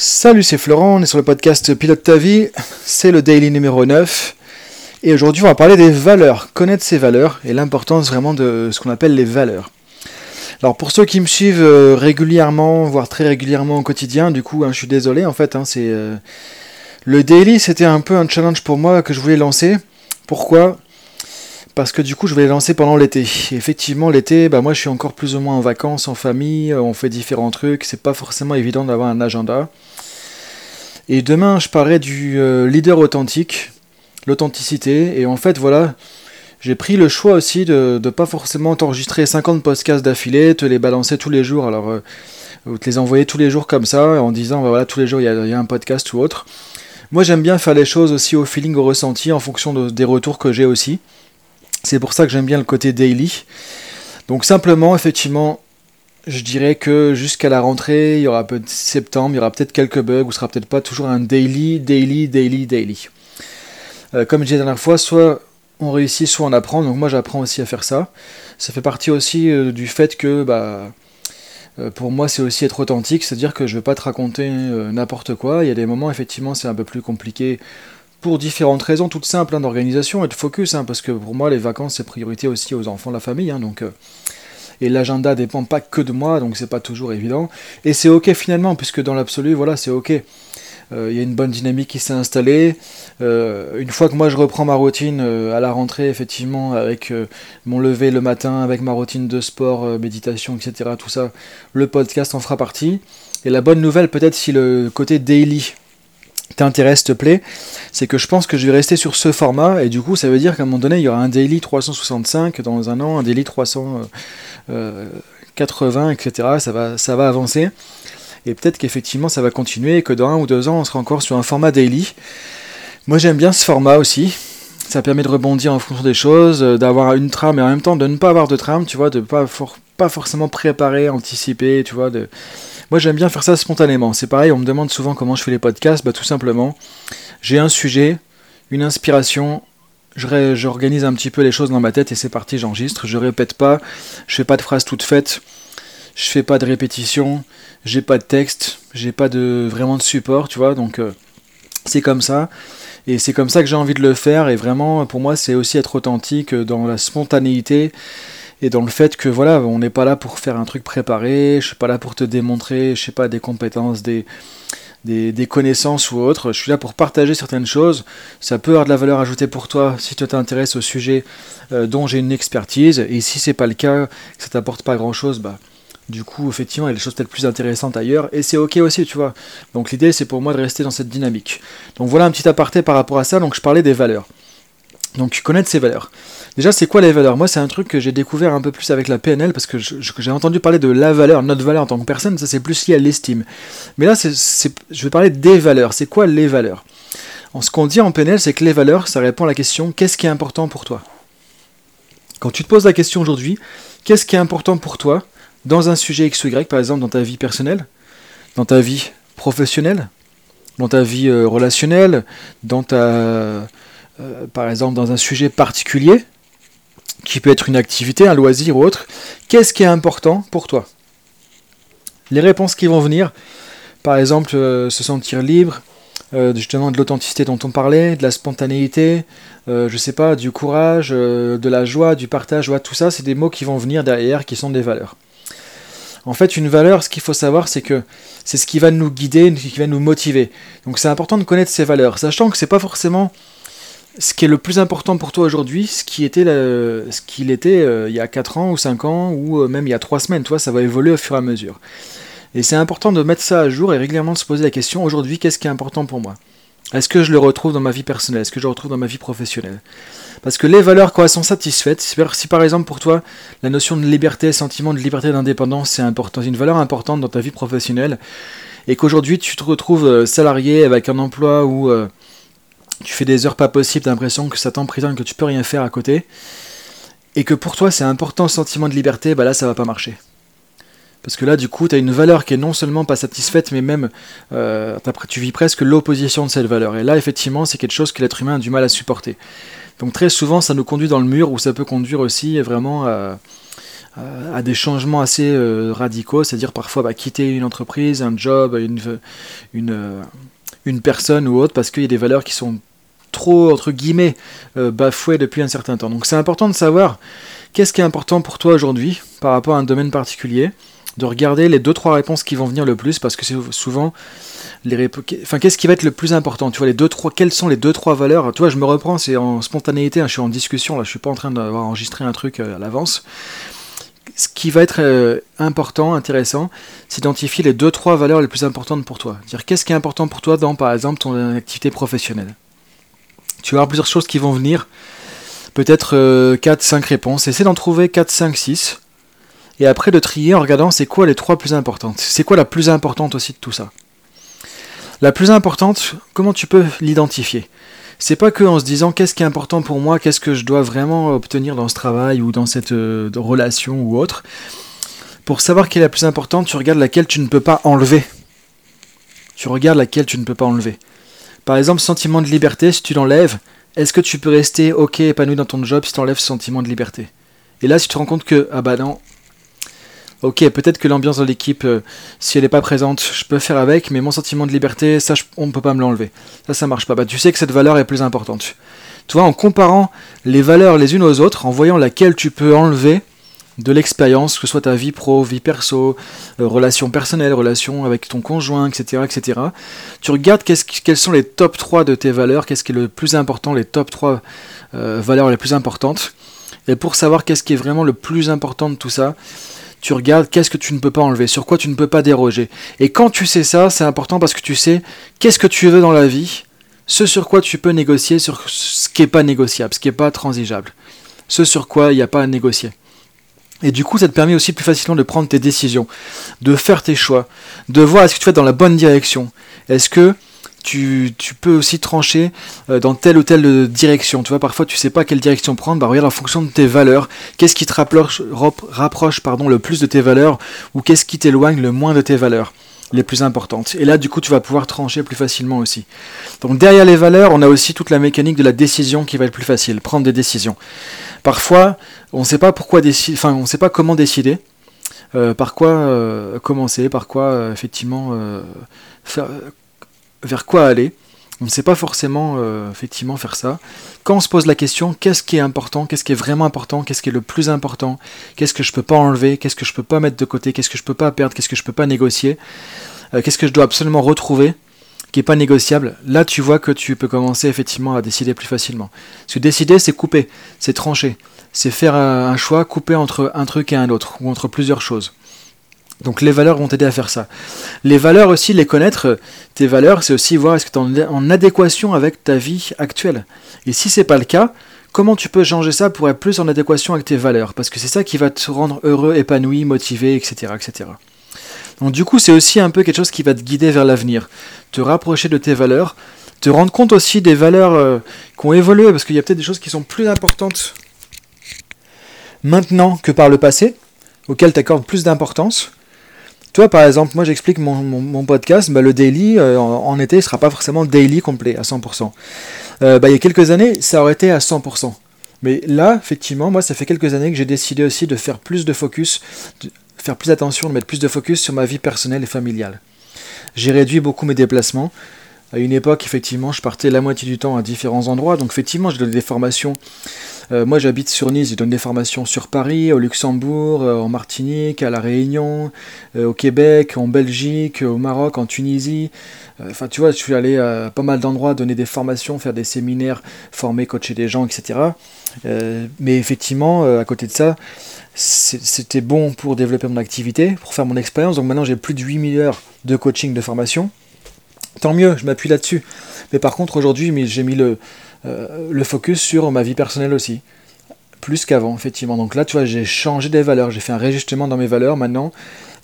Salut, c'est Florent, on est sur le podcast Pilote ta vie, c'est le daily numéro 9. Et aujourd'hui, on va parler des valeurs, connaître ses valeurs et l'importance vraiment de ce qu'on appelle les valeurs. Alors pour ceux qui me suivent euh, régulièrement, voire très régulièrement au quotidien, du coup, hein, je suis désolé, en fait, hein, c'est euh, le daily, c'était un peu un challenge pour moi que je voulais lancer. Pourquoi? Parce que du coup je vais les lancer pendant l'été. Effectivement l'été, bah moi je suis encore plus ou moins en vacances, en famille, on fait différents trucs, c'est pas forcément évident d'avoir un agenda. Et demain je parlerai du euh, leader authentique, l'authenticité, et en fait voilà, j'ai pris le choix aussi de ne pas forcément t'enregistrer 50 podcasts d'affilée, te les balancer tous les jours, alors euh, te les envoyer tous les jours comme ça, en disant bah, voilà tous les jours il y, a un podcast ou autre. Moi j'aime bien faire les choses aussi au feeling, au ressenti, en fonction des retours que j'ai aussi. C'est pour ça que j'aime bien le côté daily. Donc simplement, effectivement, je dirais que jusqu'à la rentrée, il y aura peu de septembre, il y aura peut-être quelques bugs, ou ce sera peut-être pas toujours un daily, daily, daily, daily. Euh, comme je disais la dernière fois, soit on réussit, soit on apprend. Donc moi, j'apprends aussi à faire ça. Ça fait partie aussi euh, du fait que, bah, euh, pour moi, c'est aussi être authentique, c'est-à-dire que je ne vais pas te raconter n'importe quoi. Il y a des moments, effectivement, c'est un peu plus compliqué pour différentes raisons toutes simples hein, d'organisation et de focus, hein, parce que pour moi les vacances c'est priorité aussi aux enfants, la famille, hein, donc euh, et l'agenda dépend pas que de moi, donc c'est pas toujours évident. Et c'est ok finalement, puisque dans l'absolu, voilà, c'est ok. Euh, il y a une bonne dynamique qui s'est installée. Euh, une fois que moi je reprends ma routine à la rentrée, effectivement, avec mon lever le matin, avec ma routine de sport, méditation, etc., tout ça, le podcast en fera partie. Et la bonne nouvelle, peut-être si le côté daily t'intéresse, te plaît, c'est que je pense que je vais rester sur ce format, et du coup ça veut dire qu'à un moment donné, il y aura un daily 365 dans un an, un daily 380, etc. Ça va, ça va avancer, et peut-être qu'effectivement ça va continuer, et que dans un ou deux ans, on sera encore sur un format daily. Moi j'aime bien ce format aussi, ça permet de rebondir en fonction des choses, d'avoir une trame, et en même temps de ne pas avoir de trame, tu vois, de pas, pas forcément préparer, anticiper, tu vois, de moi, j'aime bien faire ça spontanément. C'est pareil, on me demande souvent comment je fais les podcasts. Bah, tout simplement, j'ai un sujet, une inspiration, j'organise un petit peu les choses dans ma tête et c'est parti, j'enregistre. Je répète pas, je fais pas de phrases toutes faites, je fais pas de répétition, j'ai pas de texte, j'ai pas de vraiment de support, tu vois. Donc, euh, c'est comme ça. Et c'est comme ça que j'ai envie de le faire. Et vraiment, pour moi, c'est aussi être authentique dans la spontanéité et dans le fait que voilà, on n'est pas là pour faire un truc préparé, je suis pas là pour te démontrer, je sais pas, des compétences, des, des, connaissances ou autres, je suis là pour partager certaines choses, ça peut avoir de la valeur ajoutée pour toi si tu t'intéresses au sujet euh, dont j'ai une expertise, et si c'est pas le cas, que ça t'apporte pas grand chose, bah du coup, effectivement, il y a des choses peut-être plus intéressantes ailleurs, et c'est ok aussi, tu vois. Donc l'idée, c'est pour moi de rester dans cette dynamique. Donc voilà un petit aparté par rapport à ça, donc je parlais des valeurs. Donc connaître ses valeurs. Déjà, c'est quoi les valeurs? Moi, c'est un truc que j'ai découvert un peu plus avec la PNL parce que j'ai entendu parler de la valeur, notre valeur en tant que personne, ça c'est plus lié à l'estime. Mais là, je vais parler des valeurs. C'est quoi les valeurs? En Ce qu'on dit en PNL, c'est que les valeurs, ça répond à la question qu'est-ce qui est important pour toi? Quand tu te poses la question aujourd'hui, qu'est-ce qui est important pour toi dans un sujet X ou Y, par exemple dans ta vie personnelle, dans ta vie professionnelle, dans ta vie euh, relationnelle, dans ta, euh, par exemple dans un sujet particulier, qui peut être une activité, un loisir ou autre, qu'est-ce qui est important pour toi? Les réponses qui vont venir, par exemple, euh, se sentir libre, euh, justement de l'authenticité dont on parlait, de la spontanéité, euh, je sais pas, du courage, de la joie, du partage, tout ça, c'est des mots qui vont venir derrière, qui sont des valeurs. En fait, une valeur, ce qu'il faut savoir, c'est que c'est ce qui va nous guider, qui va nous motiver. Donc c'est important de connaître ces valeurs, sachant que c'est pas forcément ce qui est le plus important pour toi aujourd'hui, ce qui était ce qu'il était euh, il y a 4 ans ou 5 ans ou euh, même il y a 3 semaines, ça va évoluer au fur et à mesure. Et c'est important de mettre ça à jour et régulièrement de se poser la question aujourd'hui, qu'est-ce qui est important pour moi? Est-ce que je le retrouve dans ma vie personnelle? Est-ce que je le retrouve dans ma vie professionnelle? Parce que les valeurs, quand elles sont satisfaites, si par exemple pour toi, la notion de liberté, sentiment de liberté d'indépendance, c'est important, une valeur importante dans ta vie professionnelle, et qu'aujourd'hui tu te retrouves euh, salarié avec un emploi où tu fais des heures pas possibles, t'as l'impression que ça t'emprisonne, que tu peux rien faire à côté, et que pour toi c'est important ce sentiment de liberté, bah là ça va pas marcher. Parce que là, du coup, tu as une valeur qui est non seulement pas satisfaite, mais même euh, tu vis presque l'opposition de cette valeur. Et là, effectivement, c'est quelque chose que l'être humain a du mal à supporter. Donc très souvent, ça nous conduit dans le mur, ou ça peut conduire aussi vraiment à, des changements assez radicaux, c'est-à-dire parfois bah, quitter une entreprise, un job, une, une personne ou autre, parce qu'il y a des valeurs qui sont trop, entre guillemets, bafouées depuis un certain temps. Donc c'est important de savoir qu'est-ce qui est important pour toi aujourd'hui par rapport à un domaine particulier, de regarder les deux trois réponses qui vont venir le plus, parce que c'est souvent les enfin qu'est-ce qui va être le plus important? Tu vois les deux trois quelles sont les deux trois valeurs? Tu vois je me reprends c'est en spontanéité hein, je suis en discussion là je suis pas en train d'avoir enregistré un truc euh, à l'avance ce qui va être euh, important intéressant c'est d'identifier les deux trois valeurs les plus importantes pour toi. Dire qu'est-ce qui est important pour toi dans par exemple ton activité professionnelle? Tu vas avoir plusieurs choses qui vont venir. Peut-être 4 euh, 5 réponses. Essaie d'en trouver 4 5 6 et après de trier en regardant c'est quoi les trois plus importantes. C'est quoi la plus importante aussi de tout ça? La plus importante, comment tu peux l'identifier? C'est pas que en se disant qu'est-ce qui est important pour moi, qu'est-ce que je dois vraiment obtenir dans ce travail ou dans cette euh, relation ou autre. Pour savoir quelle est la plus importante, tu regardes laquelle tu ne peux pas enlever. Tu regardes laquelle tu ne peux pas enlever. Par exemple, sentiment de liberté, si tu l'enlèves, est-ce que tu peux rester ok épanoui dans ton job si tu enlèves ce sentiment de liberté? Et là, si tu te rends compte que, ah bah non, ok, peut-être que l'ambiance de l'équipe, euh, si elle n'est pas présente, je peux faire avec, mais mon sentiment de liberté, ça, on ne peut pas me l'enlever. Ça, ça marche pas. Bah, tu sais que cette valeur est plus importante. Tu vois, en comparant les valeurs les unes aux autres, en voyant laquelle tu peux enlever de l'expérience, que ce soit ta vie pro, vie perso, euh, relations personnelles, relations avec ton conjoint, etc., etc. Tu regardes quelles sont les top 3 de tes valeurs, qu'est-ce qui est le plus important, les top 3 euh, valeurs les plus importantes. Et pour savoir qu'est-ce qui est vraiment le plus important de tout ça, tu regardes qu'est-ce que tu ne peux pas enlever, sur quoi tu ne peux pas déroger? Et quand tu sais ça, c'est important parce que tu sais qu'est-ce que tu veux dans la vie, ce sur quoi tu peux négocier, sur ce qui n'est pas négociable, ce qui n'est pas transigeable, ce sur quoi il n'y a pas à négocier. Et du coup, ça te permet aussi plus facilement de prendre tes décisions, de faire tes choix, de voir est-ce que tu vas dans la bonne direction. Est-ce que tu, peux aussi trancher euh, dans telle ou telle direction. Tu vois, parfois tu sais pas quelle direction prendre. Bah regarde en fonction de tes valeurs, qu'est-ce qui te rapproche, rapproche pardon, le plus de tes valeurs ou qu'est-ce qui t'éloigne le moins de tes valeurs les plus importantes? Et là, du coup, tu vas pouvoir trancher plus facilement aussi. Donc derrière les valeurs, on a aussi toute la mécanique de la décision qui va être plus facile, prendre des décisions. Parfois, on ne sait pas pourquoi décider, enfin, on sait pas comment décider. Euh, par quoi euh, commencer, par quoi effectivement faire, vers quoi aller. On ne sait pas forcément euh, effectivement faire ça. Quand on se pose la question, qu'est-ce qui est important, qu'est-ce qui est vraiment important, qu'est-ce qui est le plus important, qu'est-ce que je peux pas enlever, qu'est-ce que je peux pas mettre de côté, qu'est-ce que je peux pas perdre, qu'est-ce que je peux pas négocier, euh, qu'est-ce que je dois absolument retrouver, qui est pas négociable. Là, tu vois que tu peux commencer effectivement à décider plus facilement. Parce que décider, c'est couper, c'est trancher, c'est faire un choix, couper entre un truc et un autre, ou entre plusieurs choses. Donc les valeurs vont t'aider à faire ça. Les valeurs aussi, les connaître, tes valeurs, c'est aussi voir est-ce que tu es en adéquation avec ta vie actuelle. Et si c'est pas le cas, comment tu peux changer ça pour être plus en adéquation avec tes valeurs? Parce que c'est ça qui va te rendre heureux, épanoui, motivé, etc. etc. Donc du coup, c'est aussi un peu quelque chose qui va te guider vers l'avenir. Te rapprocher de tes valeurs, te rendre compte aussi des valeurs euh, qui ont évolué, parce qu'il y a peut-être des choses qui sont plus importantes maintenant que par le passé, auxquelles tu accordes plus d'importance. Toi, par exemple, moi j'explique mon, podcast, bah, le daily, euh, en, été, ne sera pas forcément daily complet à 100%. Euh, bah, il y a quelques années, ça aurait été à 100%. Mais là, effectivement, moi, ça fait quelques années que j'ai décidé aussi de faire plus de focus, de faire plus attention, de mettre plus de focus sur ma vie personnelle et familiale. J'ai réduit beaucoup mes déplacements. À une époque, effectivement, je partais la moitié du temps à différents endroits. Donc, effectivement, je donnais des formations. Euh, moi, j'habite sur Nice, je donne des formations sur Paris, au Luxembourg, euh, en Martinique, à La Réunion, euh, au Québec, en Belgique, au Maroc, en Tunisie. Enfin, tu vois, je suis allé à pas mal d'endroits donner des formations, faire des séminaires, former, coacher des gens, etc. mais effectivement, à côté de ça, c'était bon pour développer mon activité, pour faire mon expérience. Donc maintenant, j'ai plus de 8000 heures de coaching, de formation. Tant mieux, je m'appuie là-dessus. Mais par contre, aujourd'hui, j'ai mis le, euh, le focus sur ma vie personnelle aussi. Plus qu'avant, effectivement. Donc là, tu vois, j'ai changé des valeurs, j'ai fait un réajustement dans mes valeurs. Maintenant,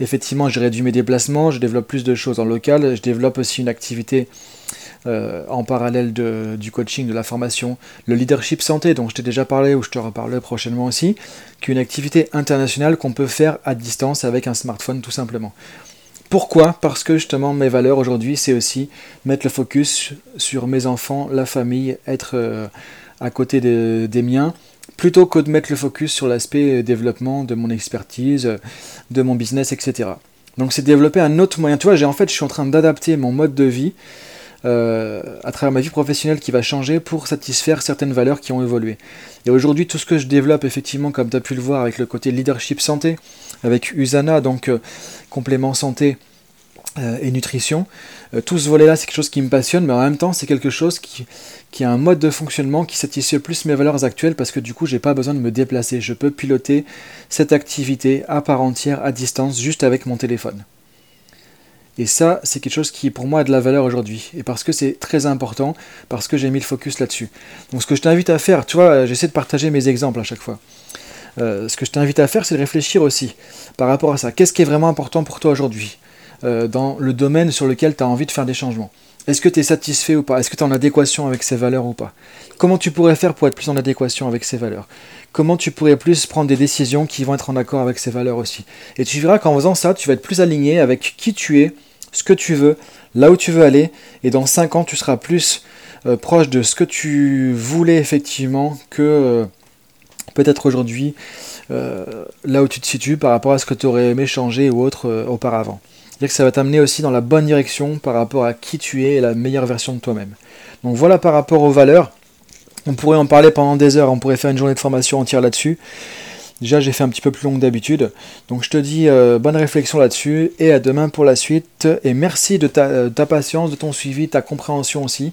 effectivement, j'ai réduit mes déplacements, je développe plus de choses en local, je développe aussi une activité euh, en parallèle du coaching, de la formation, le leadership santé, dont je t'ai déjà parlé ou je te reparlerai prochainement aussi, qui est une activité internationale qu'on peut faire à distance avec un smartphone tout simplement. Pourquoi? Parce que justement mes valeurs aujourd'hui, c'est aussi mettre le focus sur mes enfants, la famille, être euh, à côté des miens plutôt que de mettre le focus sur l'aspect développement de mon expertise, de mon business, etc. Donc c'est développer un autre moyen. Tu vois, j'ai en fait, je suis en train d'adapter mon mode de vie euh, à travers ma vie professionnelle qui va changer pour satisfaire certaines valeurs qui ont évolué. Et aujourd'hui, tout ce que je développe, effectivement, comme tu as pu le voir avec le côté leadership santé, avec Usana, donc euh, complément santé, euh, et nutrition. Tout ce volet-là, c'est quelque chose qui me passionne, mais en même temps, c'est quelque chose qui, qui, a un mode de fonctionnement qui satisfait plus mes valeurs actuelles parce que du coup, j'ai pas besoin de me déplacer. Je peux piloter cette activité à part entière, à distance, juste avec mon téléphone. Et ça, c'est quelque chose qui pour moi a de la valeur aujourd'hui. Et parce que c'est très important, parce que j'ai mis le focus là-dessus. Donc ce que je t'invite à faire, tu vois, j'essaie de partager mes exemples à chaque fois. Euh, ce que je t'invite à faire, c'est de réfléchir aussi par rapport à ça. Qu'est-ce qui est vraiment important pour toi aujourd'hui euh, dans le domaine sur lequel tu as envie de faire des changements? Est-ce que tu es satisfait ou pas? Est-ce que tu es en adéquation avec ces valeurs ou pas? Comment tu pourrais faire pour être plus en adéquation avec ces valeurs? Comment tu pourrais plus prendre des décisions qui vont être en accord avec ces valeurs aussi? Et tu verras qu'en faisant ça, tu vas être plus aligné avec qui tu es, ce que tu veux, là où tu veux aller, et dans 5 ans, tu seras plus euh, proche de ce que tu voulais effectivement que euh, peut-être aujourd'hui, là où tu te situes par rapport à ce que tu aurais aimé changer ou autre auparavant que ça va t'amener aussi dans la bonne direction par rapport à qui tu es et la meilleure version de toi-même. Donc voilà par rapport aux valeurs. On pourrait en parler pendant des heures, on pourrait faire une journée de formation entière là-dessus. Déjà, j'ai fait un petit peu plus long que d'habitude. Donc, je te dis euh, bonne réflexion là-dessus et à demain pour la suite. Et merci de ta, ta patience, de ton suivi, ta compréhension aussi.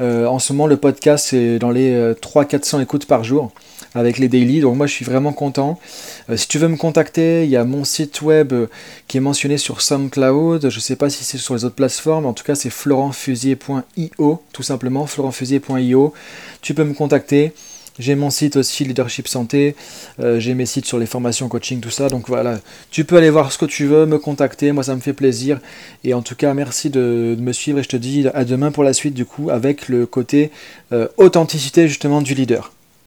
Euh, en ce moment, le podcast, c'est dans les 300-400 euh, écoutes par jour avec les daily. Donc moi je suis vraiment content. Euh, si tu veux me contacter, il y a mon site web euh, qui est mentionné sur SoundCloud. Je ne sais pas si c'est sur les autres plateformes. En tout cas c'est florentfusier.io, tout simplement florentfusier.io. Tu peux me contacter. J'ai mon site aussi, Leadership Santé. Euh, j'ai mes sites sur les formations coaching, tout ça. Donc voilà, tu peux aller voir ce que tu veux, me contacter. Moi, ça me fait plaisir. Et en tout cas, merci de, me suivre. Et je te dis à demain pour la suite, du coup, avec le côté authenticité justement du leader.